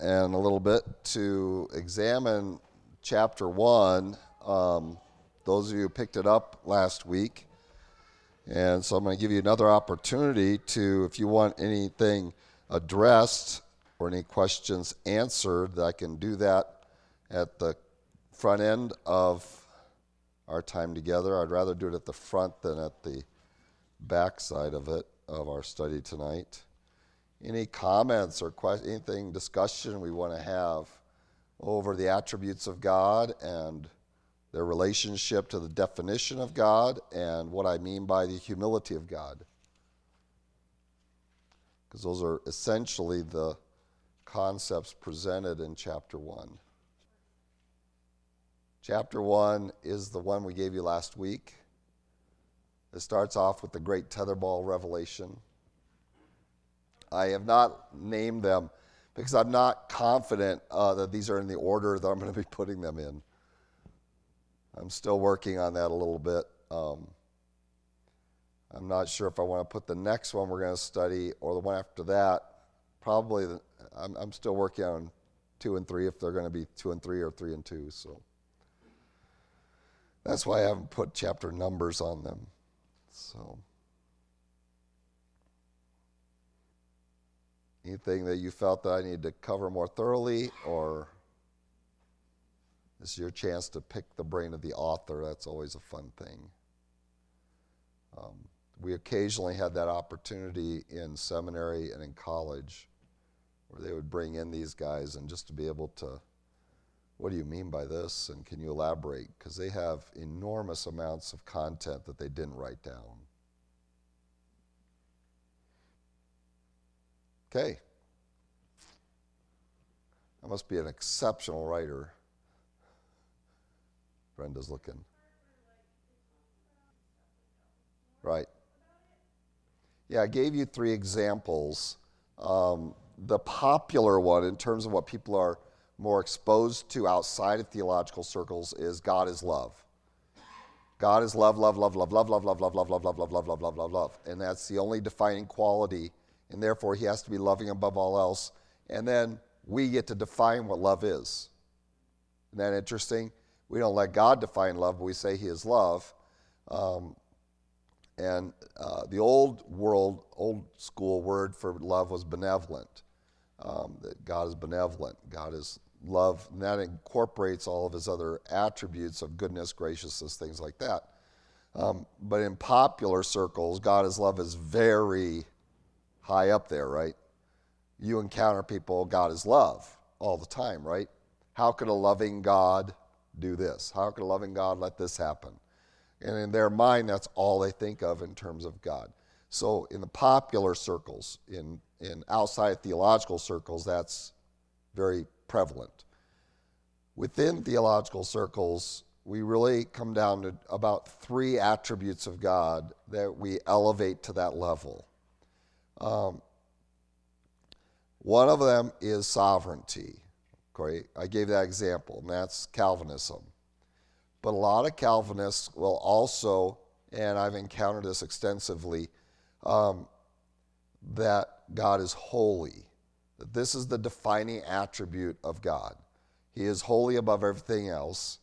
and a little bit to examine chapter 1. Um, those of you who picked it up last week. And so I'm going to give you another opportunity to, if you want anything addressed or any questions answered, I can do that at the front end of our time together. I'd rather do it at the front than at the back side of it, of our study tonight. Any comments or que- anything discussion we want to have over the attributes of God and their relationship to the definition of God and what I mean by the humility of God. Because those are essentially the concepts presented in chapter 1. Chapter 1 is the one we gave you last week. It starts off with the great tetherball revelation. I have not named them because I'm not confident uh, that these are in the order that I'm going to be putting them in. I'm still working on that a little bit. Um, I'm not sure if I want to put the next one we're going to study or the one after that. Probably, the, I'm, I'm still working on two and three if they're going to be two and three or three and two. So that's why I haven't put chapter numbers on them. So. Anything that you felt that I need to cover more thoroughly, or this is your chance to pick the brain of the author. That's always a fun thing. Um, we occasionally had that opportunity in seminary and in college where they would bring in these guys and just to be able to, what do you mean by this? And can you elaborate? Because they have enormous amounts of content that they didn't write down. Okay. I must be an exceptional writer. Brenda's looking. Right. Yeah, I gave you three examples. Um, the popular one, in terms of what people are more exposed to outside of theological circles, is God is love. God is love, love, love, love, love, love, love, love, love, love, love, love, love, love, love, love, love. And that's the only defining quality, and therefore he has to be loving above all else. And then we get to define what love is. Isn't that interesting? We don't let God define love, but we say He is love. Um, and uh, the old world, old school word for love was benevolent. Um, that God is benevolent. God is love. And that incorporates all of his other attributes of goodness, graciousness, things like that. Um, but in popular circles, God is love is very high up there, right? You encounter people, God is love all the time, right? How could a loving God do this? How could a loving God let this happen? And in their mind, that's all they think of in terms of God. So in the popular circles, in, in outside theological circles, that's very prevalent. Within theological circles, we really come down to about three attributes of God that we elevate to that level. Um, one of them is sovereignty. Okay, I gave that example, and that's Calvinism. But a lot of Calvinists will also, and I've encountered this extensively, um, that God is holy. That this is the defining attribute of God. He is holy above everything else,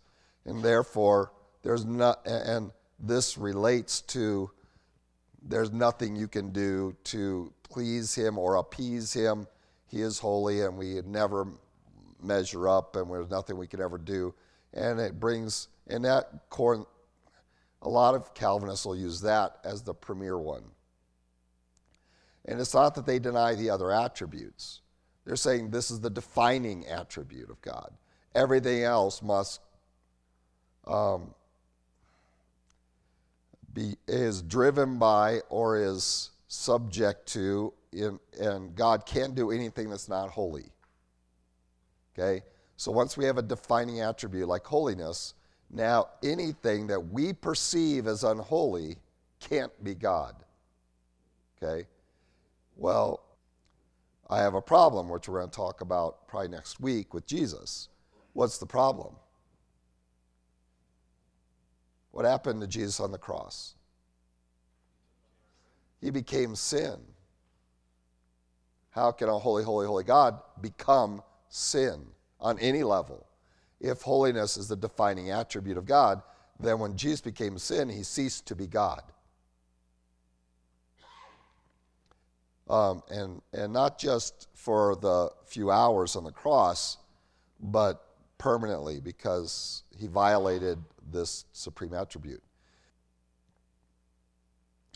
and therefore there's not. And this relates to there's nothing you can do to please Him or appease Him. He is holy, and we never measure up, and there's nothing we could ever do. And it brings, in that core, a lot of Calvinists will use that as the premier one. And it's not that they deny the other attributes. They're saying this is the defining attribute of God. Everything else must um, be is driven by or is subject to, in, and God can't do anything that's not holy. Okay? So once we have a defining attribute like holiness, now anything that we perceive as unholy can't be God. Okay? Well, I have a problem, which we're going to talk about probably next week with Jesus. What's the problem? What happened to Jesus on the cross? He became sin. How can a holy, holy, holy God become sin on any level. If holiness is the defining attribute of God, then when Jesus became sin, he ceased to be God. Um, and, and not just for the few hours on the cross, but permanently because he violated this supreme attribute.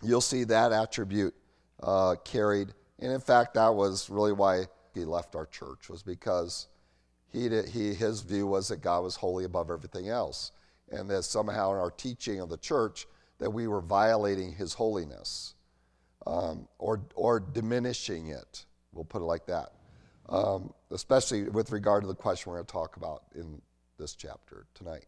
You'll see that attribute uh, carried, and in fact, that was really why he left our church was because he, did, he his view was that God was holy above everything else, and that somehow in our teaching of the church that we were violating His holiness um, or, or diminishing it. We'll put it like that, um, especially with regard to the question we're going to talk about in this chapter tonight.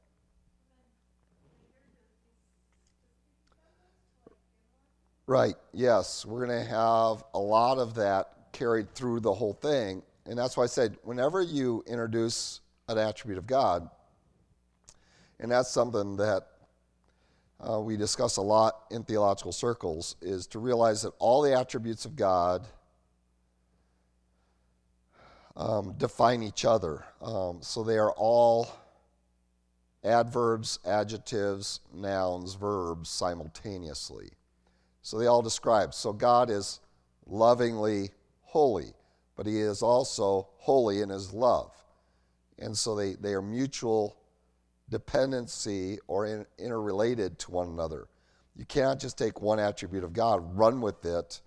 Right, yes. We're going to have a lot of that carried through the whole thing. And that's why I said, whenever you introduce an attribute of God, and that's something that uh, we discuss a lot in theological circles, is to realize that all the attributes of God um, define each other. Um, so they are all adverbs, adjectives, nouns, verbs simultaneously. So they all describe. So God is lovingly holy, but he is also holy in his love. And so they, they are mutual dependency or in, interrelated to one another. You can't just take one attribute of God, run with it,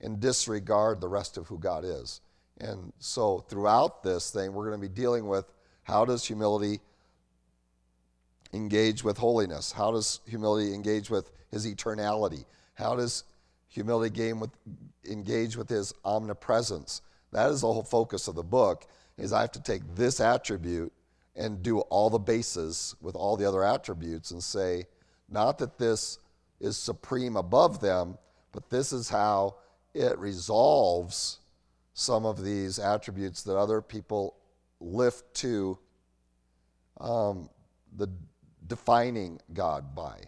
and disregard the rest of who God is. And so throughout this thing, we're going to be dealing with how does humility engage with holiness? How does humility engage with his eternality? How does humility game with, engage with his omnipresence? That is the whole focus of the book, is I have to take this attribute and do all the bases with all the other attributes and say, not that this is supreme above them, but this is how it resolves some of these attributes that other people lift to um, the defining God by.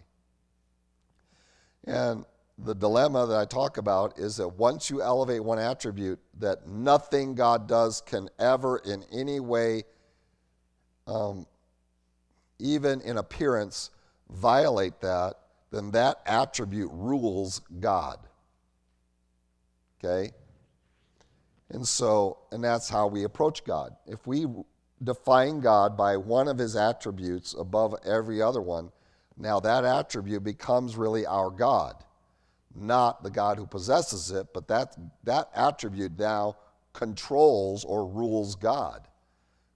And the dilemma that I talk about is that once you elevate one attribute, that nothing God does can ever in any way, um, even in appearance, violate that, then that attribute rules God. Okay? And so, and that's how we approach God. If we define God by one of his attributes above every other one, now that attribute becomes really our God not the God who possesses it, but that, that attribute now controls or rules God.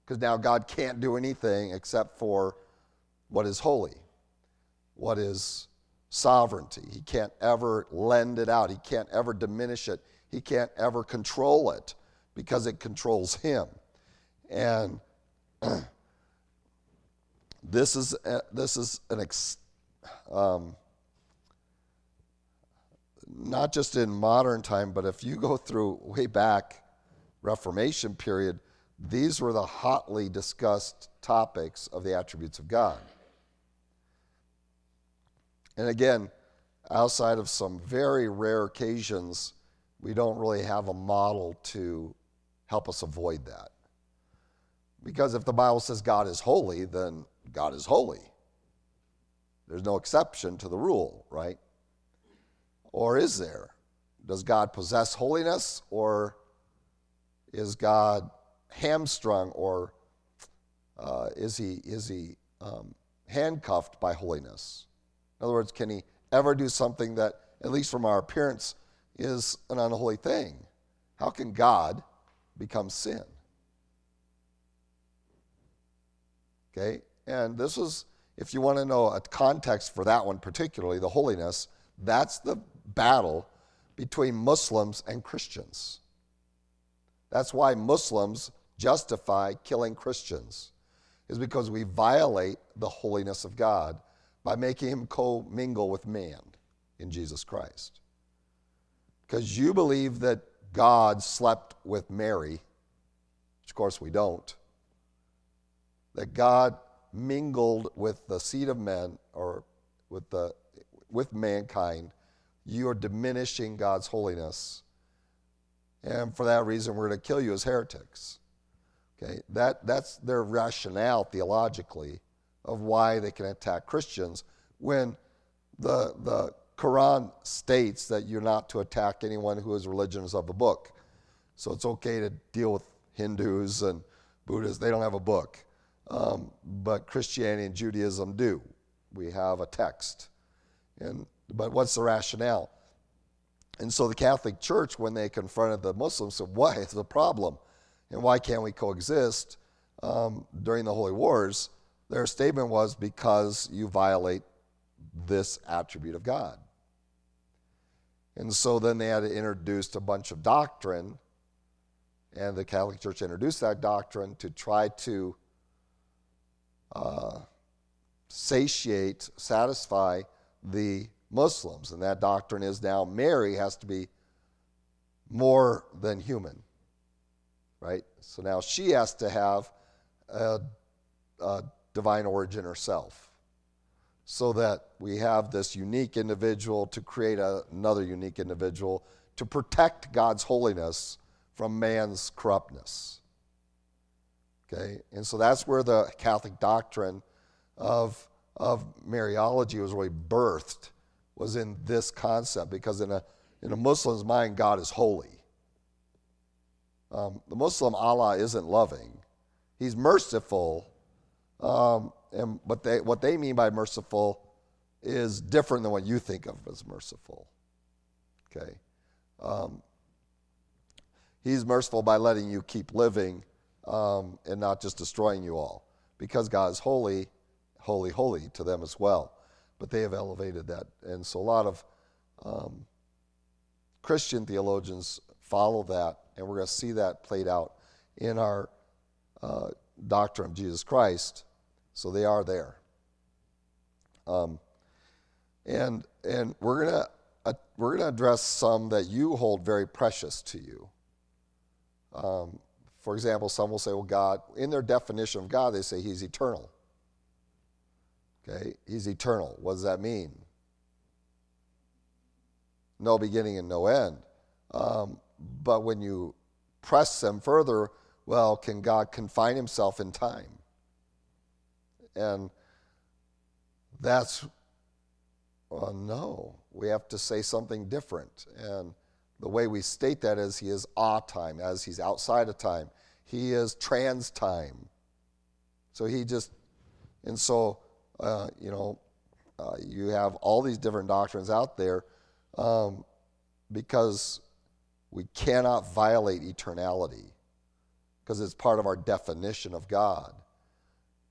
Because now God can't do anything except for what is holy, what is sovereignty. He can't ever lend it out, He can't ever diminish it, He can't ever control it because it controls Him. And this is, this is an ex, um, not just in modern time, but if you go through way back Reformation period, these were the hotly discussed topics of the attributes of God. And again, outside of some very rare occasions, we don't really have a model to help us avoid that. Because if the Bible says God is holy, then God is holy. There's no exception to the rule, right? Or is there? Does God possess holiness or is God hamstrung or uh, is he, is he um, handcuffed by holiness? In other words, can he ever do something that, at least from our appearance, is an unholy thing? How can God become sin? Okay, and this is, if you want to know a context for that one particularly, the holiness, that's the battle between Muslims and Christians. That's why Muslims justify killing Christians, is because we violate the holiness of God by making him co mingle with man in Jesus Christ. Because you believe that God slept with Mary, which of course we don't, that God mingled with the seed of men or with, the, with mankind you are diminishing God's holiness. And for that reason, we're going to kill you as heretics. Okay, that, that's their rationale theologically of why they can attack Christians when the, the Quran states that you're not to attack anyone who is religions of a book. So it's okay to deal with Hindus and Buddhists. They don't have a book. Um, but Christianity and Judaism do. We have a text. And, but what's the rationale? And so the Catholic Church, when they confronted the Muslims, said, Why is the problem? And why can't we coexist um, during the Holy Wars? Their statement was because you violate this attribute of God. And so then they had to introduce a bunch of doctrine, and the Catholic Church introduced that doctrine to try to uh, satiate, satisfy the Muslims. And that doctrine is now Mary has to be more than human, right? So now she has to have a, a divine origin herself so that we have this unique individual to create a, another unique individual to protect God's holiness from man's corruptness. Okay, and so that's where the Catholic doctrine of, of Mariology was really birthed, was in this concept, because in a, in a Muslim's mind, God is holy. Um, the Muslim Allah isn't loving, He's merciful, um, and but they, what they mean by merciful is different than what you think of as merciful. Okay, um, He's merciful by letting you keep living um, and not just destroying you all, because God is holy, holy, holy to them as well. But they have elevated that, and so a lot of um, Christian theologians follow that, and we're going to see that played out in our uh, doctrine of Jesus Christ. So they are there. Um, and and we're gonna uh, we're gonna address some that you hold very precious to you. Um, for example, some will say, "Well, God," in their definition of God, they say He's eternal. Okay, He's eternal. What does that mean? No beginning and no end. Um, but when you press them further, well, can God confine himself in time? And that's, well, no. We have to say something different. And the way we state that is he is a time, as he's outside of time. He is trans time. So he just, and so, uh, you know, uh, you have all these different doctrines out there um, because we cannot violate eternality because it's part of our definition of God.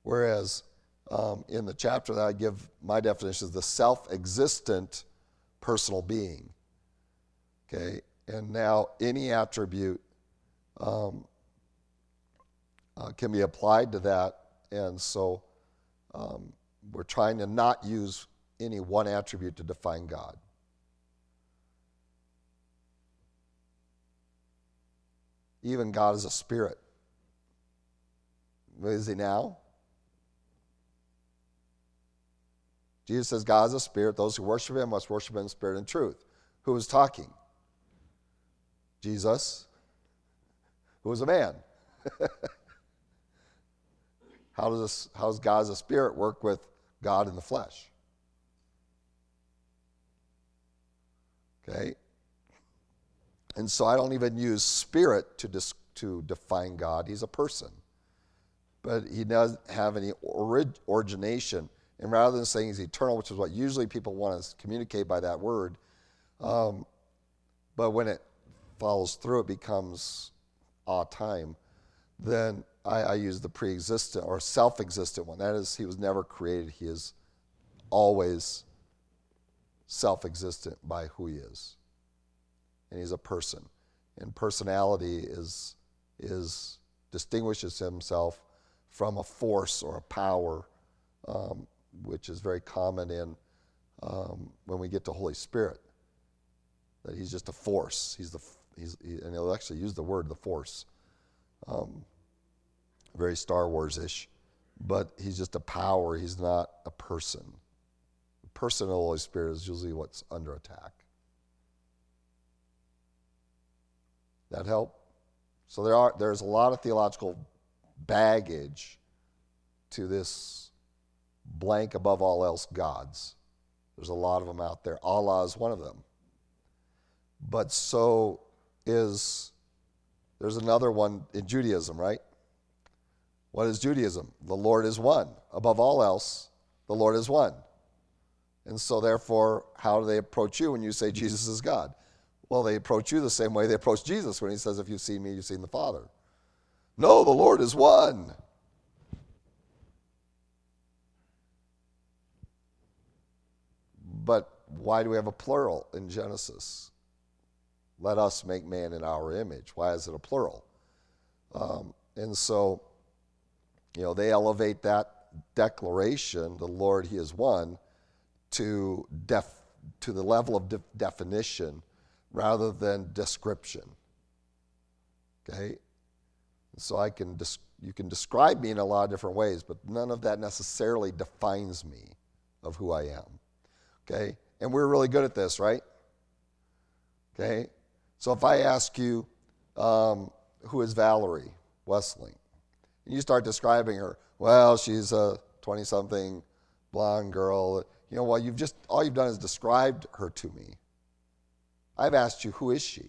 Whereas um, in the chapter that I give my definition is the self existent personal being. Okay, and now any attribute um, uh, can be applied to that, and so um, we're trying to not use any one attribute to define God. Even God is a spirit. Is he now? Jesus says God is a spirit. Those who worship him must worship him in spirit and truth. Who is talking? Jesus, who is a man. how, does this, how does God as a spirit work with God in the flesh? Okay? And so I don't even use spirit to, dis, to define God. He's a person but he doesn't have any orig- origination. And rather than saying he's eternal, which is what usually people want to communicate by that word, um, but when it follows through, it becomes a time. Then I, I use the pre existent or self existent one. That is, he was never created, he is always self existent by who he is. And he's a person. And personality is, is distinguishes himself from a force or a power, um, which is very common in um, when we get to Holy Spirit. That he's just a force. He's the he's he, and he'll actually use the word the force. Um, very Star Wars ish, but he's just a power. He's not a person. The person of the Holy Spirit is usually what's under attack. That help? So there are there's a lot of theological baggage to this blank above all else gods. There's a lot of them out there. Allah is one of them. But so is, there's another one in Judaism, right? What is Judaism? The Lord is one. Above all else, the Lord is one. And so, therefore, how do they approach you when you say Jesus is God? Well, they approach you the same way they approach Jesus when he says, If you've seen me, you've seen the Father. No, the Lord is one. But why do we have a plural in Genesis? Let us make man in our image. Why is it a plural? Um, and so, you know, they elevate that declaration, the Lord, He is one, to, def, to the level of de- definition rather than description. Okay? So I can des- you can describe me in a lot of different ways, but none of that necessarily defines me of who I am. Okay? And we're really good at this, right? Okay? So if I ask you, um, who is Valerie Westling? And you start describing her, well, she's a 20 something blonde girl. You know, well, you've just, all you've done is described her to me. I've asked you, who is she?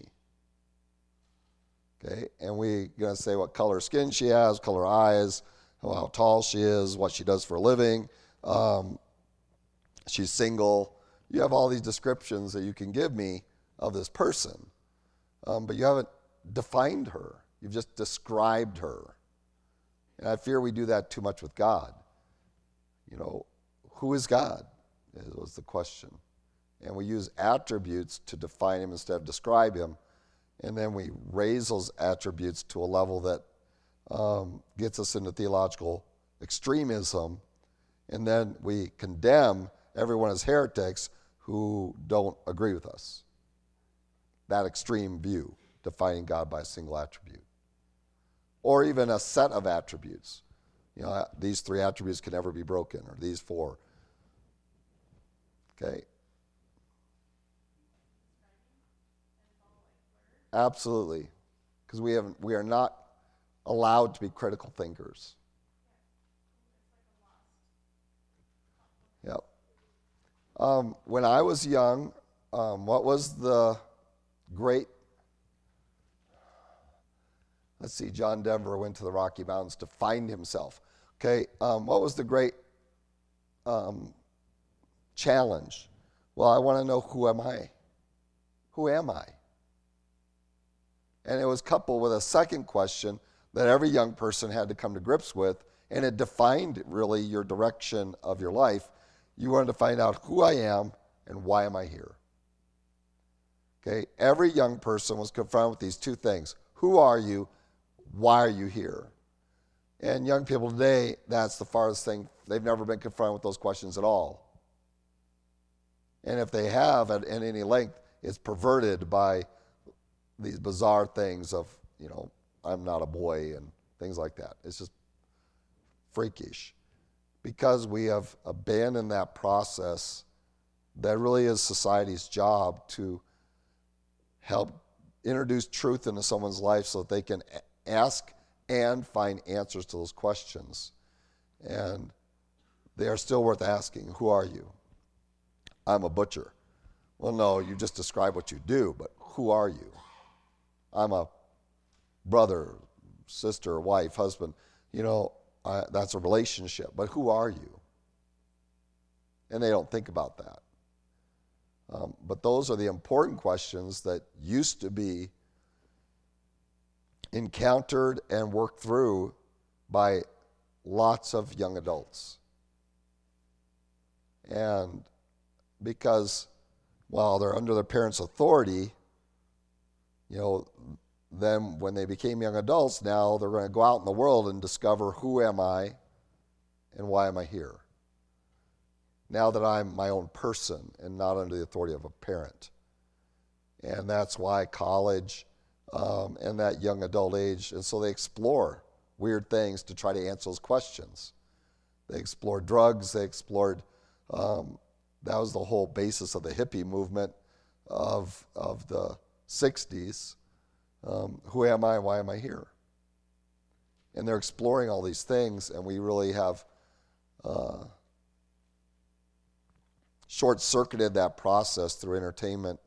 Okay, and we're going to say what color skin she has, color eyes, how tall she is, what she does for a living. Um, she's single. You have all these descriptions that you can give me of this person, um, but you haven't defined her. You've just described her. And I fear we do that too much with God. You know, who is God? was the question. And we use attributes to define him instead of describe him. And then we raise those attributes to a level that um, gets us into theological extremism. And then we condemn everyone is heretics who don't agree with us. That extreme view, defining God by a single attribute. Or even a set of attributes. You know, uh, these three attributes can never be broken, or these four. Okay. Absolutely. Because we, have we are not allowed to be critical thinkers. Um, when I was young, um, what was the great let's see, John Denver went to the Rocky Mountains to find himself. Okay, um, what was the great um, challenge? Well, I want to know who am I? Who am I? And it was coupled with a second question that every young person had to come to grips with, and it defined really your direction of your life. You wanted to find out who I am and why am I here? Okay, every young person was confronted with these two things Who are you? Why are you here? And young people today, that's the farthest thing. They've never been confronted with those questions at all. And if they have at, at any length, it's perverted by these bizarre things of, you know, I'm not a boy and things like that. It's just freakish because we have abandoned that process that really is society's job to help introduce truth into someone's life so that they can ask and find answers to those questions. And they are still worth asking. Who are you? I'm a butcher. Well, no, you just describe what you do, but who are you? I'm a brother, sister, wife, husband. You know, That's a relationship, but who are you? And they don't think about that. Um, but those are the important questions that used to be encountered and worked through by lots of young adults. And because while they're under their parents' authority, you know, then when they became young adults, now they're going to go out in the world and discover who am I and why am I here? Now that I'm my own person and not under the authority of a parent. And that's why college um, and that young adult age, and so they explore weird things to try to answer those questions. They explored drugs, they explored, um, that was the whole basis of the hippie movement of, of the 60s. Um, who am I? Why am I here? and they're exploring all these things, and we really have uh, short circuited that process through entertainment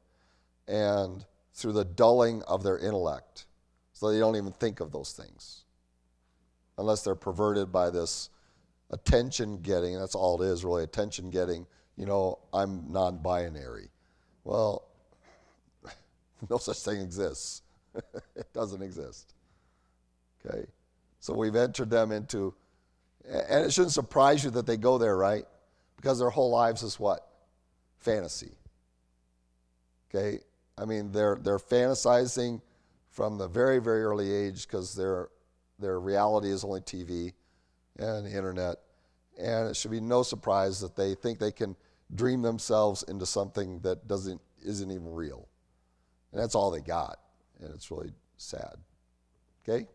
and through the dulling of their intellect so they don't even think of those things unless they're perverted by this attention getting. That's all it is, really attention getting. You know, I'm non binary. Well, no such thing exists. it doesn't exist. Okay? So we've entered them into, and it shouldn't surprise you that they go there, right? Because their whole lives is what? Fantasy. Okay? I mean, they're, they're fantasizing from the very, very early age because their, their reality is only TV and the internet. And it should be no surprise that they think they can dream themselves into something that doesn't, isn't even real. And that's all they got. And it's really sad. Okay?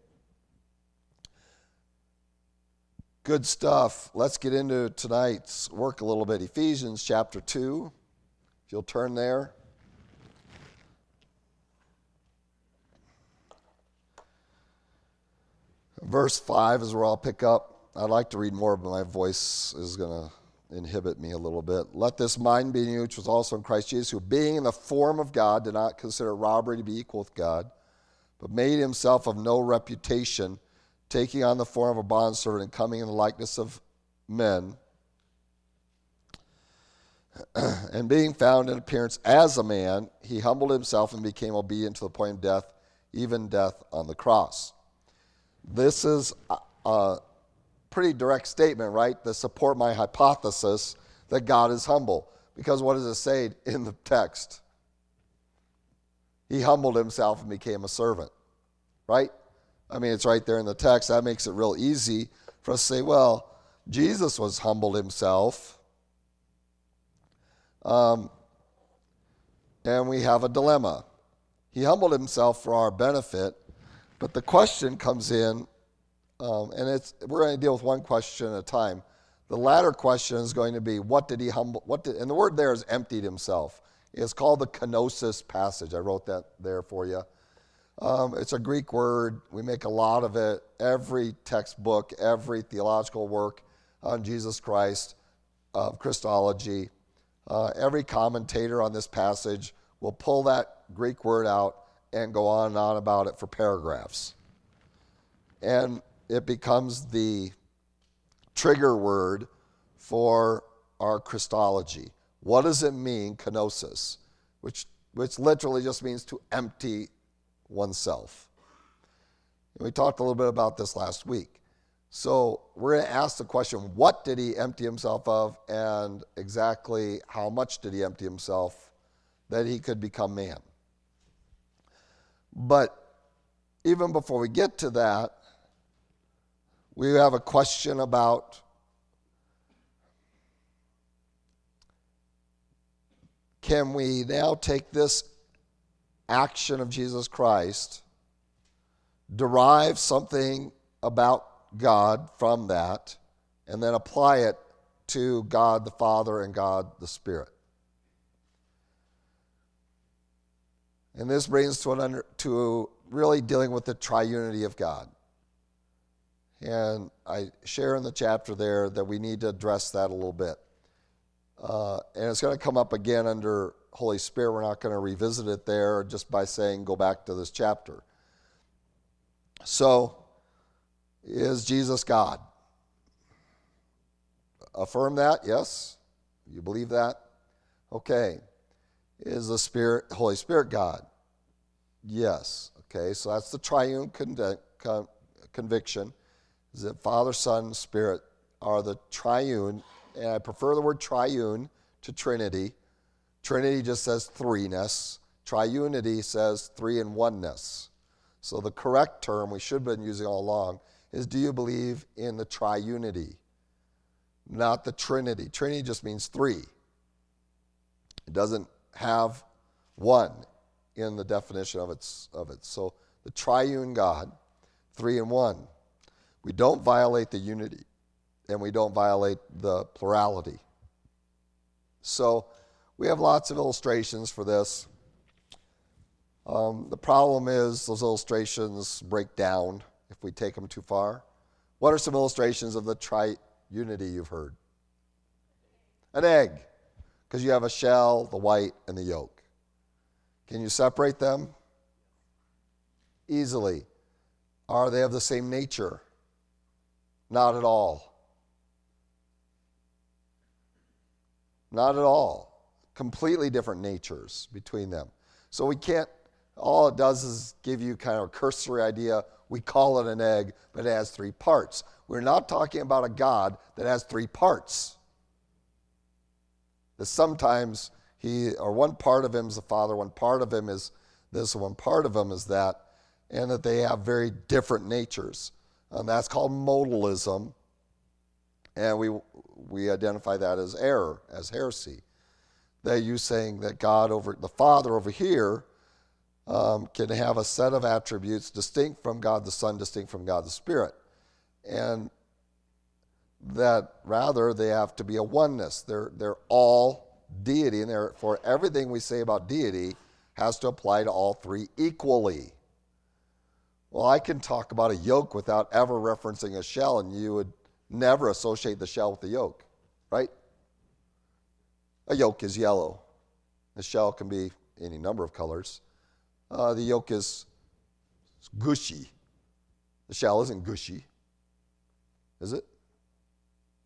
Good stuff. Let's get into tonight's work a little bit. Ephesians chapter 2. If you'll turn there. Verse 5 is where I'll pick up. I'd like to read more, but my voice is going to inhibit me a little bit. Let this mind be in you, which was also in Christ Jesus, who, being in the form of God, did not consider robbery to be equal with God, but made himself of no reputation taking on the form of a bondservant and coming in the likeness of men, and being found in appearance as a man, he humbled himself and became obedient to the point of death, even death on the cross. This is a pretty direct statement, right, to support my hypothesis that God is humble. Because what does it say in the text? He humbled himself and became a servant, right? I mean, it's right there in the text. That makes it real easy for us to say, well, Jesus was humbled himself. Um, and we have a dilemma. He humbled himself for our benefit, but the question comes in, um, and it's we're going to deal with one question at a time. The latter question is going to be, what did he humble? What did? And the word there is emptied himself. It's called the kenosis passage. I wrote that there for you. Um, it's a Greek word. We make a lot of it. Every textbook, every theological work on Jesus Christ, of Christology, uh, every commentator on this passage will pull that Greek word out and go on and on about it for paragraphs. And it becomes the trigger word for our Christology. What does it mean, kenosis? Which, which literally just means to empty oneself. And we talked a little bit about this last week. So we're going to ask the question what did he empty himself of, and exactly how much did he empty himself that he could become man? But even before we get to that, we have a question about can we now take this action of Jesus Christ, derive something about God from that, and then apply it to God the Father and God the Spirit. And this brings to, an under, to really dealing with the triunity of God. And I share in the chapter there that we need to address that a little bit. Uh, and it's going to come up again under Holy Spirit. We're not going to revisit it there just by saying go back to this chapter. So, is Jesus God? Affirm that, yes? You believe that? Okay. Is the Spirit, Holy Spirit God? Yes. Okay, so that's the triune con- con- conviction. Is that Father, Son, Spirit are the triune, and I prefer the word triune to Trinity Trinity just says threeness. Triunity says three in oneness. So the correct term we should have been using all along is do you believe in the triunity? Not the Trinity. Trinity just means three. It doesn't have one in the definition of, its, of it. So the triune God, three in one. We don't violate the unity and we don't violate the plurality. So we have lots of illustrations for this. Um, the problem is those illustrations break down if we take them too far. What are some illustrations of the trite unity you've heard? An egg, because you have a shell, the white, and the yolk. Can you separate them? Easily. Are they of the same nature? Not at all. Not at all. Completely different natures between them. So we can't, all it does is give you kind of a cursory idea. We call it an egg, but it has three parts. We're not talking about a God that has three parts. That sometimes he, or one part of him is the Father, one part of him is this, one part of him is that, and that they have very different natures. And that's called modalism. And we, we identify that as error, as heresy. That you saying that God over the Father over here um, can have a set of attributes distinct from God the Son, distinct from God the Spirit. And that rather they have to be a oneness. They're, they're all deity, and therefore everything we say about deity has to apply to all three equally. Well, I can talk about a yolk without ever referencing a shell, and you would never associate the shell with the yolk, right? A yolk is yellow. The shell can be any number of colors. Uh, the yolk is gushy. The shell isn't gushy, is it?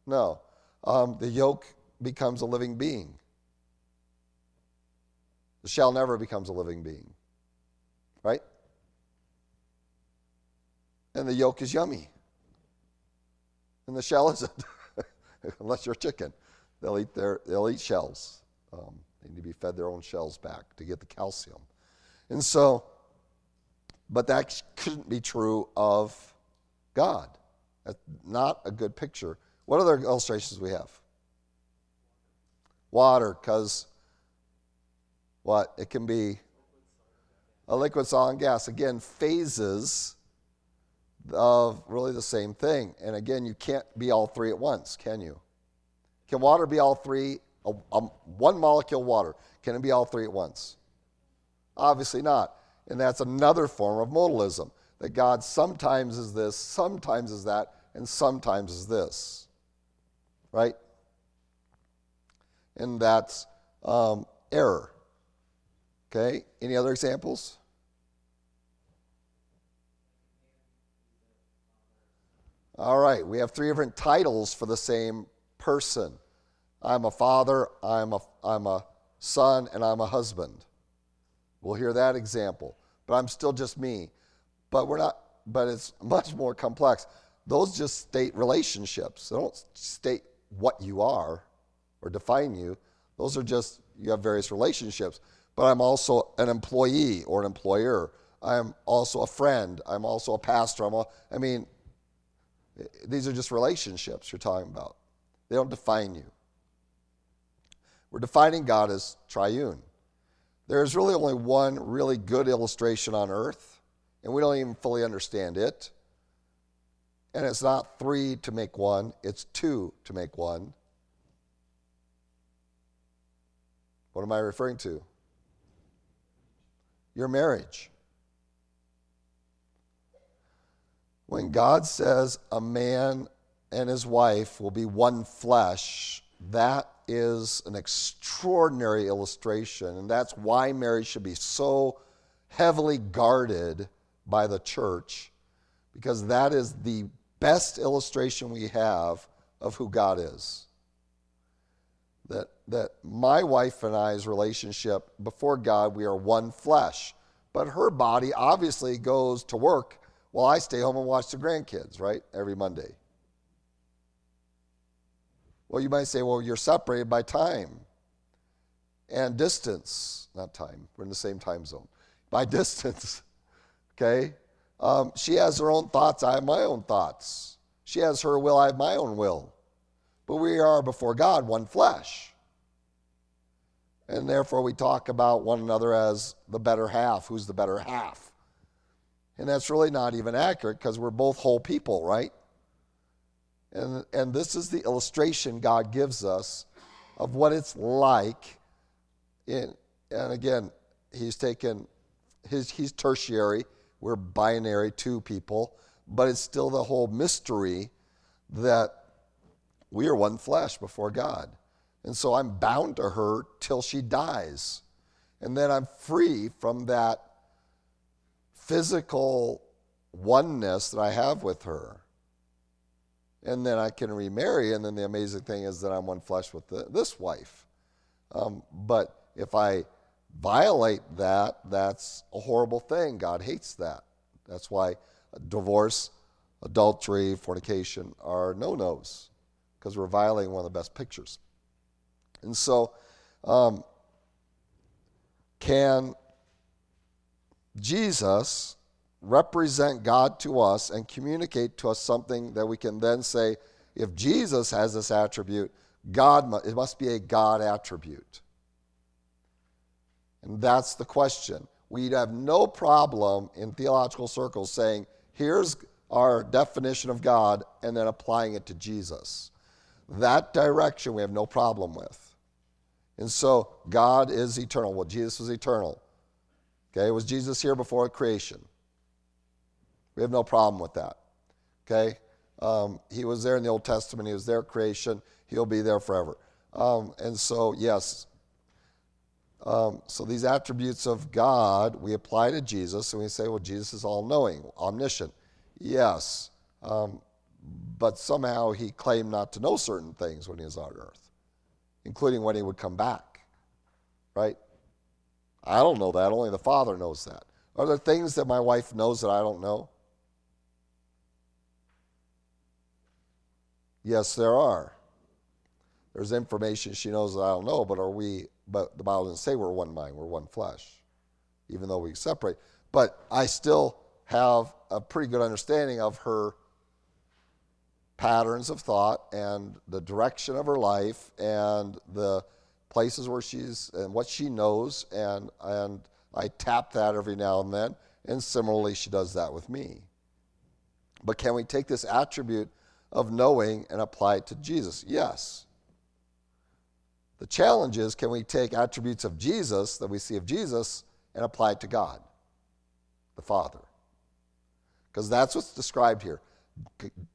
No. Um, the yolk becomes a living being. The shell never becomes a living being, right? And the yolk is yummy and the shell isn't, unless you're a chicken. They'll eat, their, they'll eat shells. Um, they need to be fed their own shells back to get the calcium. And so, but that couldn't be true of God. That's not a good picture. What other illustrations we have? Water, because what? It can be a liquid, solid, gas. Again, phases of really the same thing. And again, you can't be all three at once, can you? Can water be all three? A, a, one molecule water, can it be all three at once? Obviously not. And that's another form of modalism that God sometimes is this, sometimes is that, and sometimes is this. Right? And that's um, error. Okay? Any other examples? All right, we have three different titles for the same person. I'm a father, I'm a, I'm a son, and I'm a husband. We'll hear that example. But I'm still just me. But we're not, but it's much more complex. Those just state relationships. They don't state what you are or define you. Those are just, you have various relationships. But I'm also an employee or an employer. I'm also a friend. I'm also a pastor. I'm a, I mean, these are just relationships you're talking about. They don't define you. We're defining God as triune. There's really only one really good illustration on earth, and we don't even fully understand it. And it's not three to make one, it's two to make one. What am I referring to? Your marriage. When God says a man and his wife will be one flesh, that is an extraordinary illustration. And that's why marriage should be so heavily guarded by the church, because that is the best illustration we have of who God is. That, that my wife and I's relationship before God, we are one flesh. But her body obviously goes to work well, I stay home and watch the grandkids, right? Every Monday. Well, you might say, well, you're separated by time and distance. Not time, we're in the same time zone. By distance, okay? Um, she has her own thoughts, I have my own thoughts. She has her will, I have my own will. But we are before God one flesh. And therefore, we talk about one another as the better half. Who's the better half? And that's really not even accurate because we're both whole people, right? And, and this is the illustration God gives us of what it's like. In, and again, he's taken his, he's tertiary, we're binary, two people. but it's still the whole mystery that we are one flesh before God. And so I'm bound to her till she dies. And then I'm free from that physical oneness that I have with her. And then I can remarry. And then the amazing thing is that I'm one flesh with the, this wife. Um, but if I violate that, that's a horrible thing. God hates that. That's why divorce, adultery, fornication are no nos, because we're violating one of the best pictures. And so, um, can Jesus represent God to us and communicate to us something that we can then say, if Jesus has this attribute, God, it must be a God attribute. And that's the question. We'd have no problem in theological circles saying, here's our definition of God, and then applying it to Jesus. That direction we have no problem with. And so God is eternal. Well, Jesus was eternal. Okay, was Jesus here before creation? We have no problem with that. Okay, um, he was there in the Old Testament. He was there at creation. He'll be there forever. Um, and so, yes. Um, so these attributes of God we apply to Jesus, and we say, well, Jesus is all-knowing, omniscient. Yes, um, but somehow he claimed not to know certain things when he was on earth, including when he would come back. Right? I don't know that. Only the Father knows that. Are there things that my wife knows that I don't know? Yes, there are. There's information she knows that I don't know, but are we, but the Bible doesn't say we're one mind, we're one flesh, even though we separate. But I still have a pretty good understanding of her patterns of thought and the direction of her life and the places where she's and what she knows and and I tap that every now and then and similarly she does that with me. But can we take this attribute of knowing and apply it to Jesus? Yes. The challenge is can we take attributes of Jesus that we see of Jesus and apply it to God, the Father? Because that's what's described here.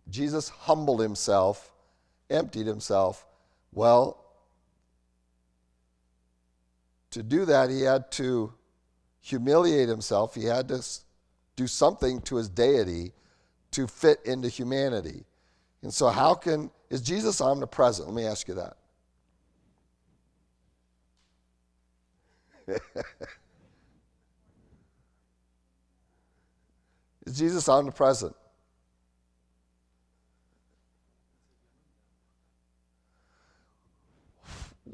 Jesus humbled himself, emptied himself. Well, to do that, he had to humiliate himself. He had to do something to his deity to fit into humanity. And so, how can, is Jesus omnipresent? Let me ask you that. is Jesus omnipresent?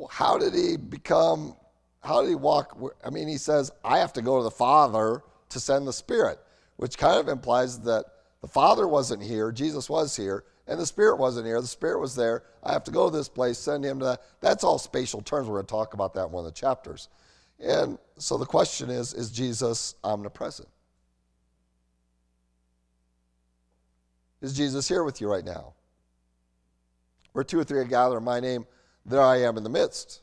How did he become, how did he walk? I mean, he says, I have to go to the Father to send the Spirit, which kind of implies that the Father wasn't here, Jesus was here, and the Spirit wasn't here. The Spirit was there. I have to go to this place, send him to that. That's all spatial terms. We're going to talk about that in one of the chapters. And so the question is is Jesus omnipresent? Is Jesus here with you right now? Where two or three are gathered in my name, there I am in the midst.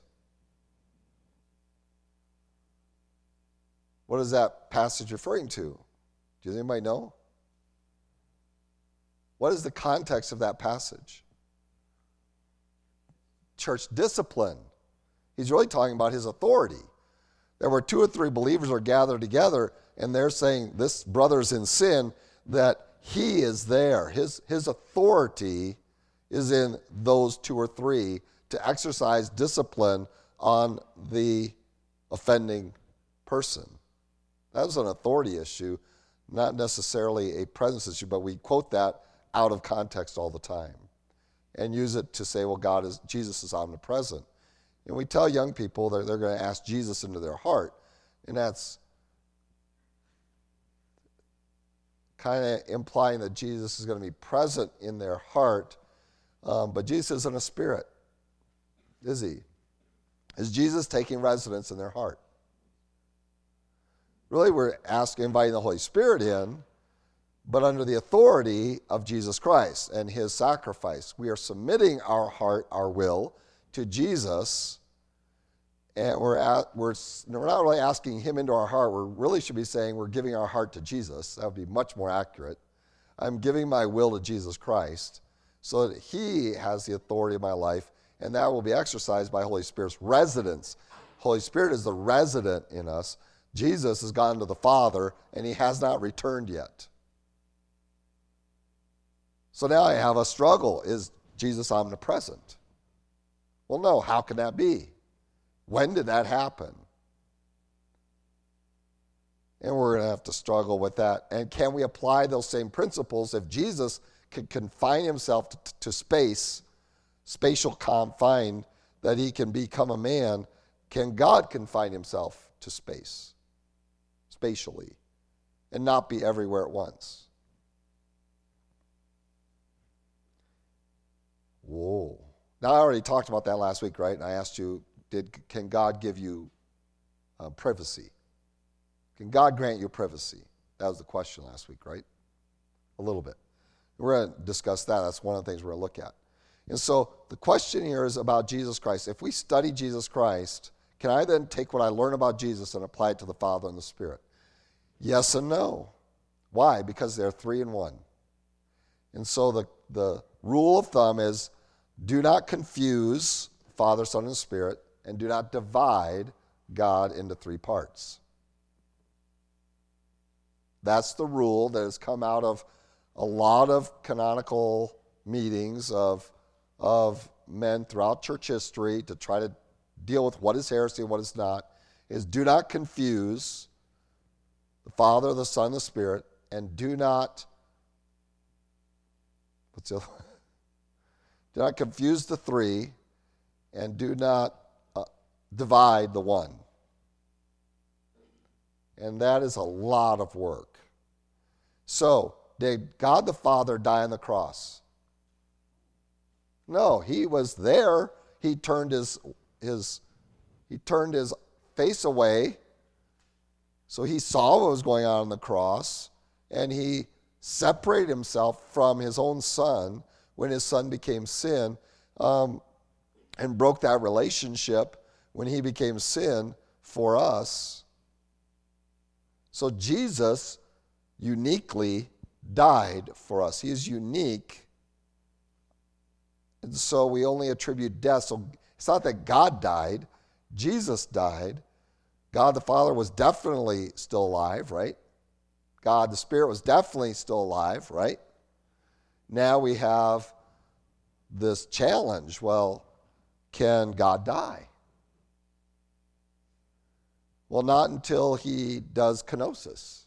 What is that passage referring to? Does anybody know? What is the context of that passage? Church discipline. He's really talking about his authority. There were two or three believers are gathered together, and they're saying, This brother's in sin, that he is there. His, his authority is in those two or three to exercise discipline on the offending person. That was an authority issue, not necessarily a presence issue, but we quote that out of context all the time and use it to say, well, God is, Jesus is omnipresent. And we tell young people that they're going to ask Jesus into their heart, and that's kind of implying that Jesus is going to be present in their heart. Um, but Jesus isn't a spirit, is he? Is Jesus taking residence in their heart? Really, we're asking, inviting the Holy Spirit in but under the authority of Jesus Christ and his sacrifice. We are submitting our heart, our will to Jesus, and we're, at, we're, we're not really asking him into our heart. We really should be saying we're giving our heart to Jesus. That would be much more accurate. I'm giving my will to Jesus Christ so that He has the authority of my life, and that will be exercised by Holy Spirit's residence. Holy Spirit is the resident in us. Jesus has gone to the Father, and He has not returned yet. So now I have a struggle. Is Jesus omnipresent? Well, no. How can that be? When did that happen? And we're going to have to struggle with that. And can we apply those same principles if Jesus can confine himself to, to space, spatial confine, that he can become a man? Can God confine himself to space, spatially, and not be everywhere at once? Whoa. Now, I already talked about that last week, right? And I asked you, did, can God give you uh, privacy? Can God grant you privacy? That was the question last week, right? A little bit. We're going to discuss that. That's one of the things we're going to look at. And so the question here is about Jesus Christ. If we study Jesus Christ, can I then take what I learn about Jesus and apply it to the Father and the Spirit? Yes and no. Why? Because they're three in one. And so the, the rule of thumb is do not confuse Father, Son, and Spirit, and do not divide God into three parts. That's the rule that has come out of a lot of canonical meetings of, of men throughout church history to try to deal with what is heresy and what is not, is do not confuse the Father, the Son, the Spirit, and do not, what's the Do not confuse the three, and do not uh, divide the one. And that is a lot of work. So, did God the Father die on the cross? No, he was there. He turned his, his, he turned his face away. So he saw what was going on on the cross, and he separated himself from his own son when his son became sin um, and broke that relationship when he became sin for us. So Jesus uniquely died for us. He is unique. And so we only attribute death. So it's not that God died, Jesus died. God the Father was definitely still alive, right? God the Spirit was definitely still alive, right? now we have this challenge well, can God die? Well, not until he does kenosis.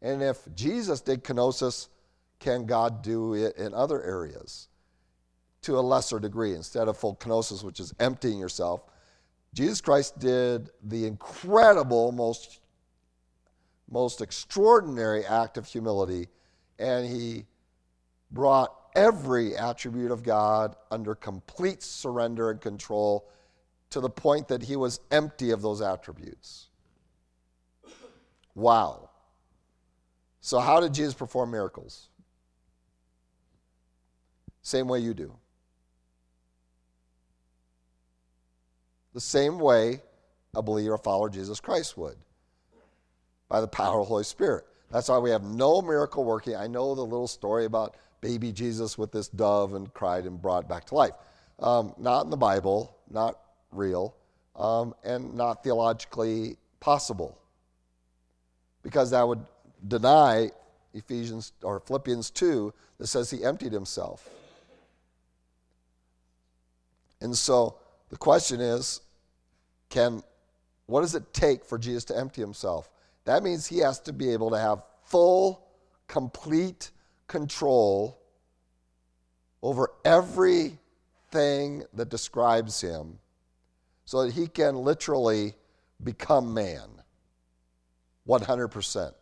And if Jesus did kenosis, can God do it in other areas to a lesser degree instead of full kenosis, which is emptying yourself? Jesus Christ did the incredible, most, most extraordinary act of humility and he brought every attribute of God under complete surrender and control to the point that he was empty of those attributes. Wow. So, how did Jesus perform miracles? Same way you do. The same way a believer, a follower of Jesus Christ would by the power of the Holy Spirit. That's why we have no miracle working. I know the little story about baby Jesus with this dove and cried and brought back to life. Um, not in the Bible, not real, um, and not theologically possible. Because that would deny Ephesians or Philippians 2 that says he emptied himself. And so the question is can what does it take for Jesus to empty himself? That means he has to be able to have full, complete control over everything that describes him so that he can literally become man 100%.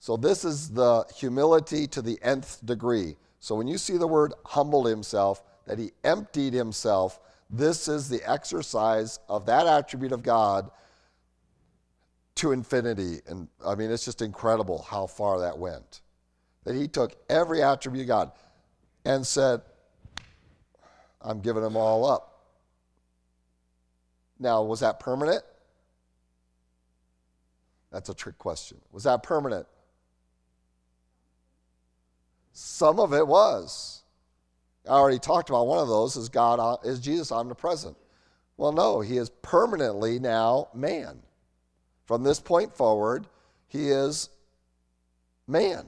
So, this is the humility to the nth degree. So, when you see the word humbled himself, that he emptied himself, this is the exercise of that attribute of God to infinity. And I mean, it's just incredible how far that went. That he took every attribute of God and said, I'm giving them all up. Now, was that permanent? That's a trick question. Was that permanent? Some of it was. I already talked about one of those. Is God is Jesus omnipresent? Well, no, he is permanently now man. From this point forward, he is man.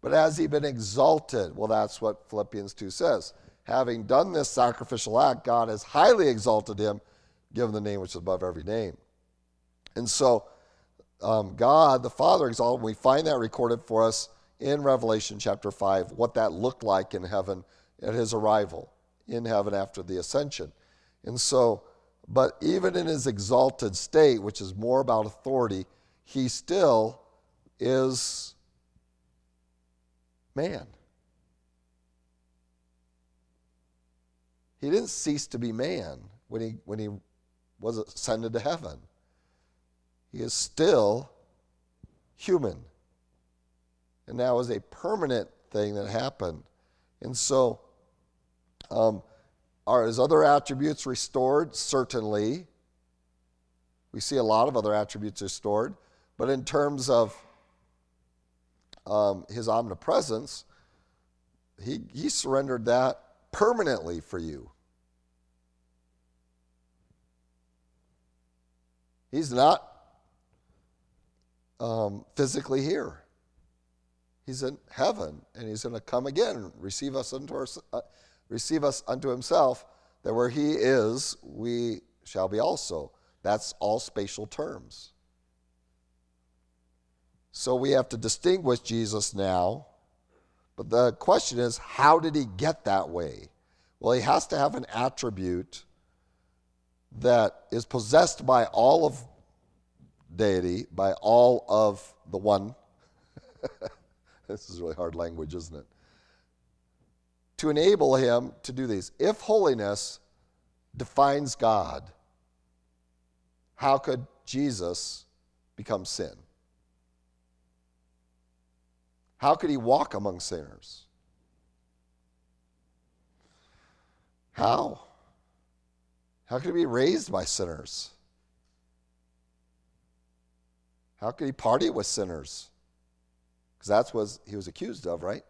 But has he been exalted? Well, that's what Philippians 2 says. Having done this sacrificial act, God has highly exalted him, given the name which is above every name. And so, um, God, the Father, exalted, we find that recorded for us in Revelation chapter 5, what that looked like in heaven at his arrival in heaven after the ascension. And so, but even in his exalted state, which is more about authority, he still is man. He didn't cease to be man when he, when he was ascended to heaven. He is still human. And that was a permanent thing that happened. And so, um, are his other attributes restored? Certainly. We see a lot of other attributes restored. But in terms of um, his omnipresence, he, he surrendered that permanently for you. He's not um, physically here. He's in heaven, and he's going to come again, receive us unto our, uh, receive us unto himself, that where he is, we shall be also. That's all spatial terms. So we have to distinguish Jesus now. But the question is, how did he get that way? Well, he has to have an attribute that is possessed by all of deity, by all of the one. this is really hard language, isn't it? to enable him to do these. If holiness defines God, how could Jesus become sin? How could he walk among sinners? How? How could he be raised by sinners? How could he party with sinners? Because that's what he was accused of, right?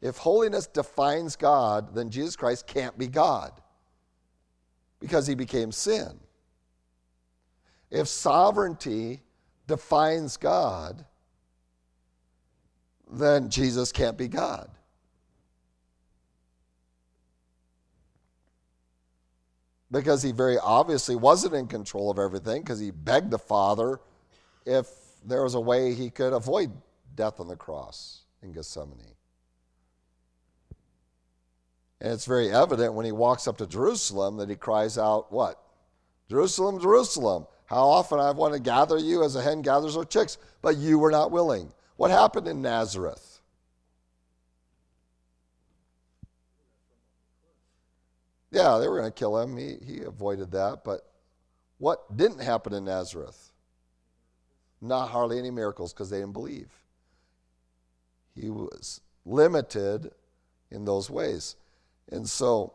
If holiness defines God, then Jesus Christ can't be God because he became sin. If sovereignty defines God, then Jesus can't be God. Because he very obviously wasn't in control of everything because he begged the Father if there was a way he could avoid death on the cross in Gethsemane. And it's very evident when he walks up to Jerusalem that he cries out, What? Jerusalem, Jerusalem, how often I've wanted to gather you as a hen gathers her chicks, but you were not willing. What happened in Nazareth? Yeah, they were going to kill him. He, he avoided that. But what didn't happen in Nazareth? Not hardly any miracles because they didn't believe. He was limited in those ways. And so,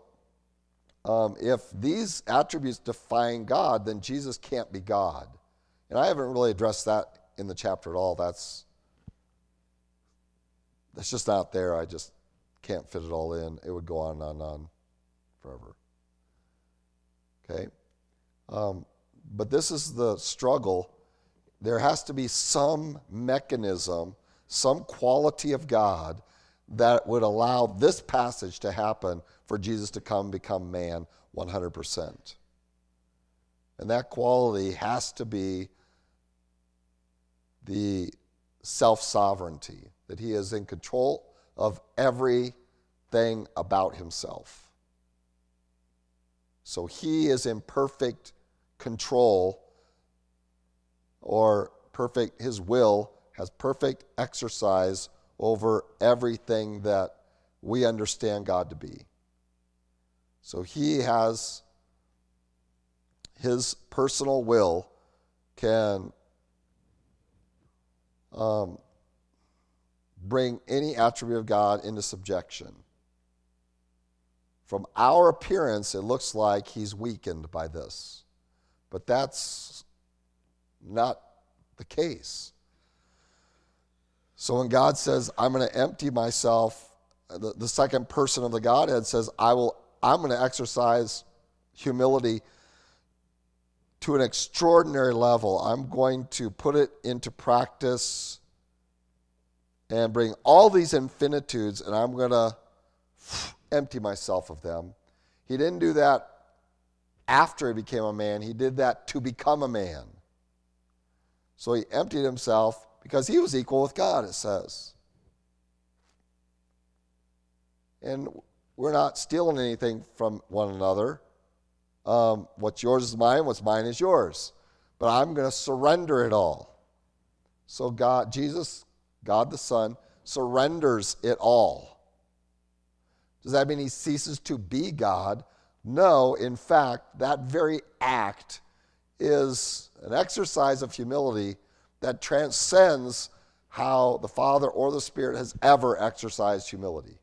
um, if these attributes define God, then Jesus can't be God. And I haven't really addressed that in the chapter at all. That's that's just not there. I just can't fit it all in. It would go on and on and on forever. Okay? Um, but this is the struggle. There has to be some mechanism, some quality of God that would allow this passage to happen for Jesus to come become man 100%. And that quality has to be the self sovereignty, that he is in control of everything about himself. So he is in perfect control or perfect, his will has perfect exercise over everything that we understand God to be. So he has his personal will can um, bring any attribute of God into subjection. From our appearance, it looks like he's weakened by this. But that's not the case. So when God says, I'm going to empty myself, the, the second person of the Godhead says, I will, I'm going to exercise humility to an extraordinary level. I'm going to put it into practice and bring all these infinitudes, and I'm going to empty myself of them. He didn't do that after he became a man, he did that to become a man. So he emptied himself because he was equal with God, it says. And we're not stealing anything from one another. Um, what's yours is mine, what's mine is yours. But I'm going to surrender it all. So God, Jesus, God the Son, surrenders it all. Does that mean he ceases to be God? No, in fact, that very act is an exercise of humility that transcends how the Father or the Spirit has ever exercised humility.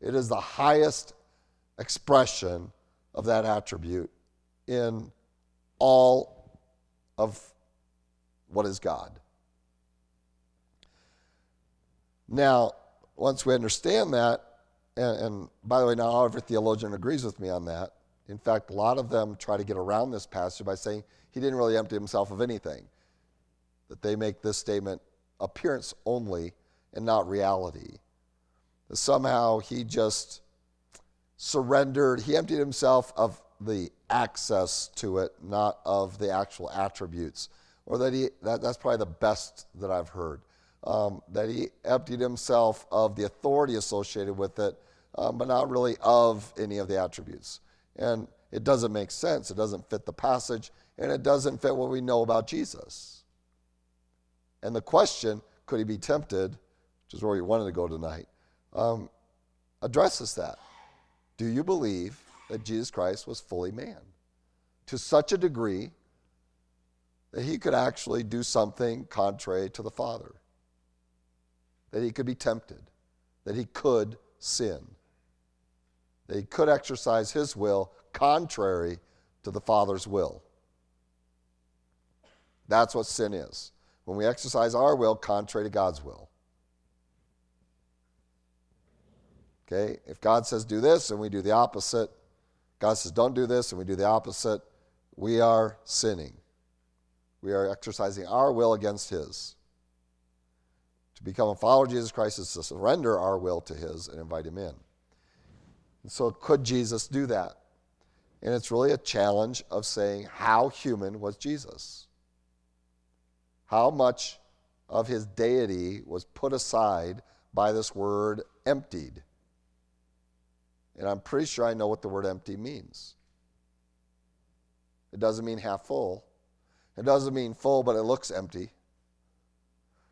It is the highest expression of that attribute in all of what is God. Now, once we understand that, and, and, by the way, not every theologian agrees with me on that. In fact, a lot of them try to get around this passage by saying he didn't really empty himself of anything. That they make this statement appearance only and not reality. That somehow he just surrendered, he emptied himself of the access to it, not of the actual attributes. Or that he, that, that's probably the best that I've heard um, that he emptied himself of the authority associated with it, um, but not really of any of the attributes. And it doesn't make sense. It doesn't fit the passage, and it doesn't fit what we know about Jesus. And the question, could he be tempted, which is where we wanted to go tonight, um, addresses that. Do you believe that Jesus Christ was fully man to such a degree that he could actually do something contrary to the Father? that he could be tempted, that he could sin, that he could exercise his will contrary to the Father's will. That's what sin is. When we exercise our will contrary to God's will. Okay? If God says do this and we do the opposite, God says don't do this and we do the opposite, we are sinning. We are exercising our will against His. To become a follower of Jesus Christ is to surrender our will to His and invite Him in. And so, could Jesus do that? And it's really a challenge of saying, how human was Jesus? How much of his deity was put aside by this word emptied? And I'm pretty sure I know what the word empty means. It doesn't mean half full. It doesn't mean full, but it looks empty.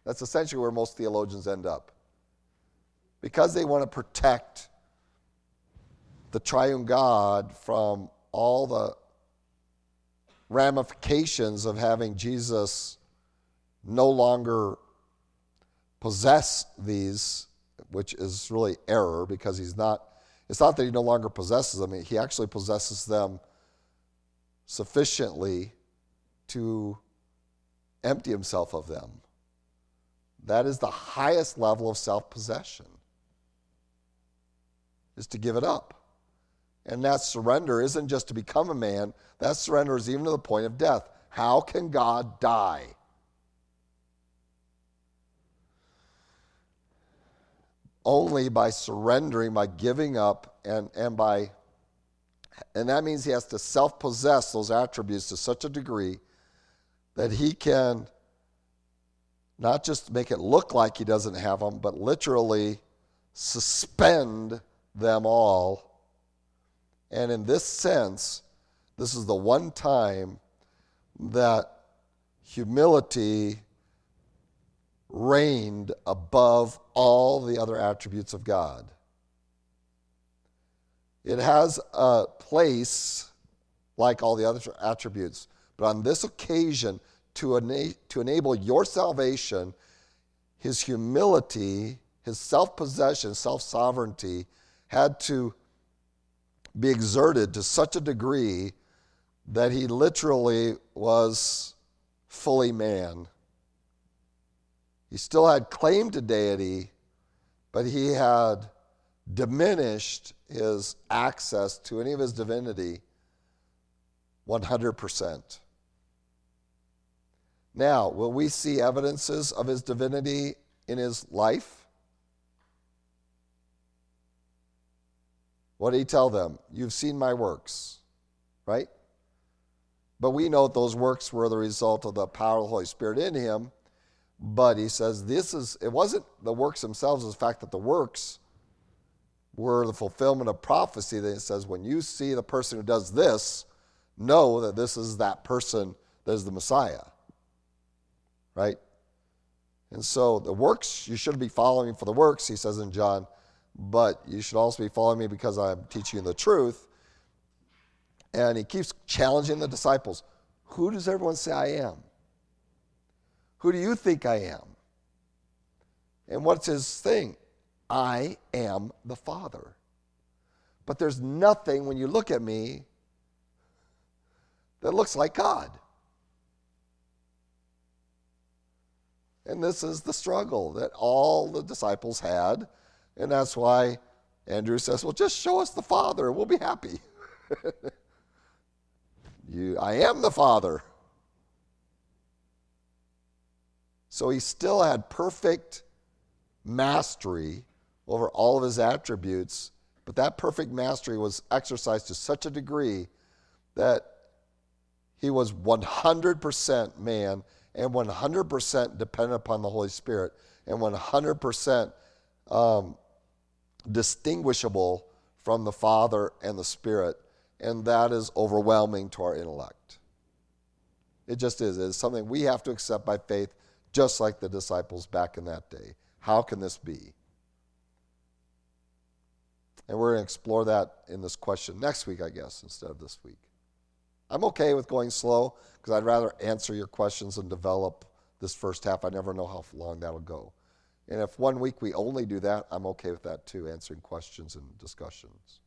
That's essentially where most theologians end up. Because they want to protect the triune God from all the ramifications of having Jesus no longer possess these, which is really error because he's not, it's not that he no longer possesses them, he actually possesses them sufficiently to empty himself of them. That is the highest level of self possession, is to give it up. And that surrender isn't just to become a man, that surrender is even to the point of death. How can God die? Only by surrendering, by giving up, and, and by and that means he has to self possess those attributes to such a degree that he can not just make it look like he doesn't have them, but literally suspend them all. And in this sense, this is the one time that humility reigned above all the other attributes of God. It has a place like all the other attributes, but on this occasion, to, ena- to enable your salvation, his humility, his self possession, self sovereignty had to be exerted to such a degree that he literally was fully man. He still had claim to deity, but he had diminished his access to any of his divinity 100%. Now, will we see evidences of his divinity in his life? What did he tell them? You've seen my works, right? But we know those works were the result of the power of the Holy Spirit in him. But he says this is, it wasn't the works themselves, it's the fact that the works were the fulfillment of prophecy. That it says, when you see the person who does this, know that this is that person that is the Messiah. Right? And so the works, you should be following for the works, he says in John, but you should also be following me because I'm teaching you the truth. And he keeps challenging the disciples Who does everyone say I am? Who do you think I am? And what's his thing? I am the Father. But there's nothing when you look at me that looks like God. And this is the struggle that all the disciples had. And that's why Andrew says, Well, just show us the Father, and we'll be happy. you, I am the Father. So he still had perfect mastery over all of his attributes, but that perfect mastery was exercised to such a degree that he was 100% man and 100% dependent upon the Holy Spirit and 100% um, distinguishable from the Father and the Spirit. And that is overwhelming to our intellect. It just is. It's something we have to accept by faith, just like the disciples back in that day. How can this be? And we're going to explore that in this question next week, I guess, instead of this week. I'm okay with going slow because I'd rather answer your questions and develop this first half. I never know how long that'll go. And if one week we only do that, I'm okay with that too, answering questions and discussions.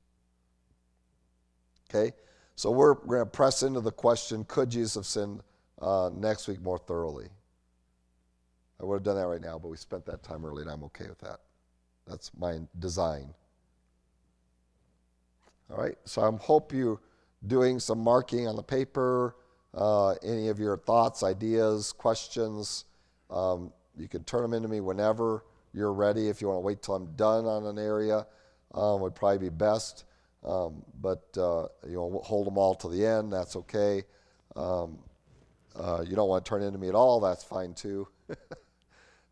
Okay? So we're going to press into the question could Jesus have sinned uh, next week more thoroughly? I would have done that right now, but we spent that time early and I'm okay with that. That's my design. All right, so I hope you're doing some marking on the paper, uh, any of your thoughts, ideas, questions. Um, you can turn them into me whenever you're ready. If you want to wait till I'm done on an area, um, would probably be best. Um, but uh, you know, hold them all to the end. That's okay. Um, uh, you don't want to turn into me at all. That's fine too.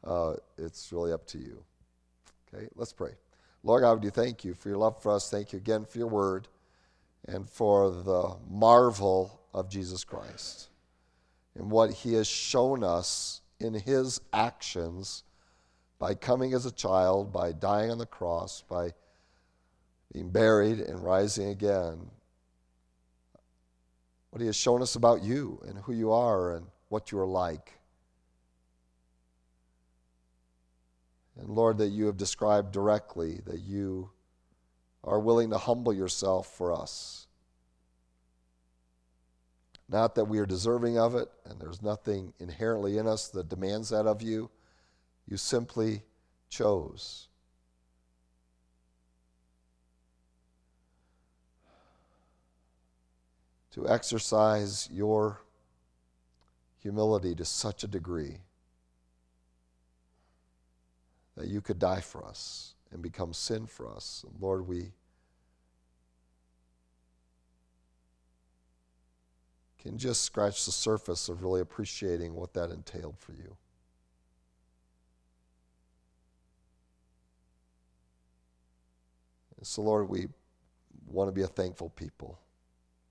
uh, it's really up to you. Okay, let's pray. Lord God, we do thank you for your love for us. Thank you again for your word and for the marvel of Jesus Christ and what he has shown us in his actions by coming as a child, by dying on the cross, by being buried and rising again. What he has shown us about you and who you are and what you are like. And Lord, that you have described directly that you are willing to humble yourself for us. Not that we are deserving of it, and there's nothing inherently in us that demands that of you. You simply chose. To exercise your humility to such a degree that you could die for us and become sin for us. And Lord, we can just scratch the surface of really appreciating what that entailed for you. And so, Lord, we want to be a thankful people.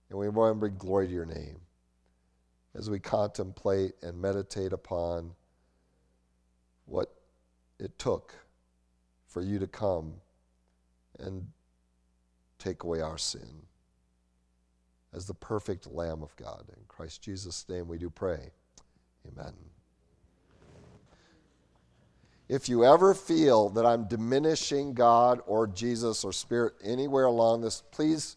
And we want to bring glory to your name as we contemplate and meditate upon what it took for you to come and take away our sin as the perfect Lamb of God. In Christ Jesus' name we do pray. Amen. If you ever feel that I'm diminishing God or Jesus or Spirit anywhere along this, please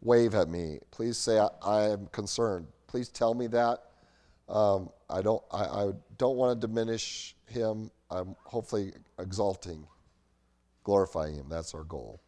wave at me. Please say, I, I am concerned. Please tell me that. Um, I don't, I, I don't want to diminish him. I'm hopefully exalting, glorifying him. That's our goal.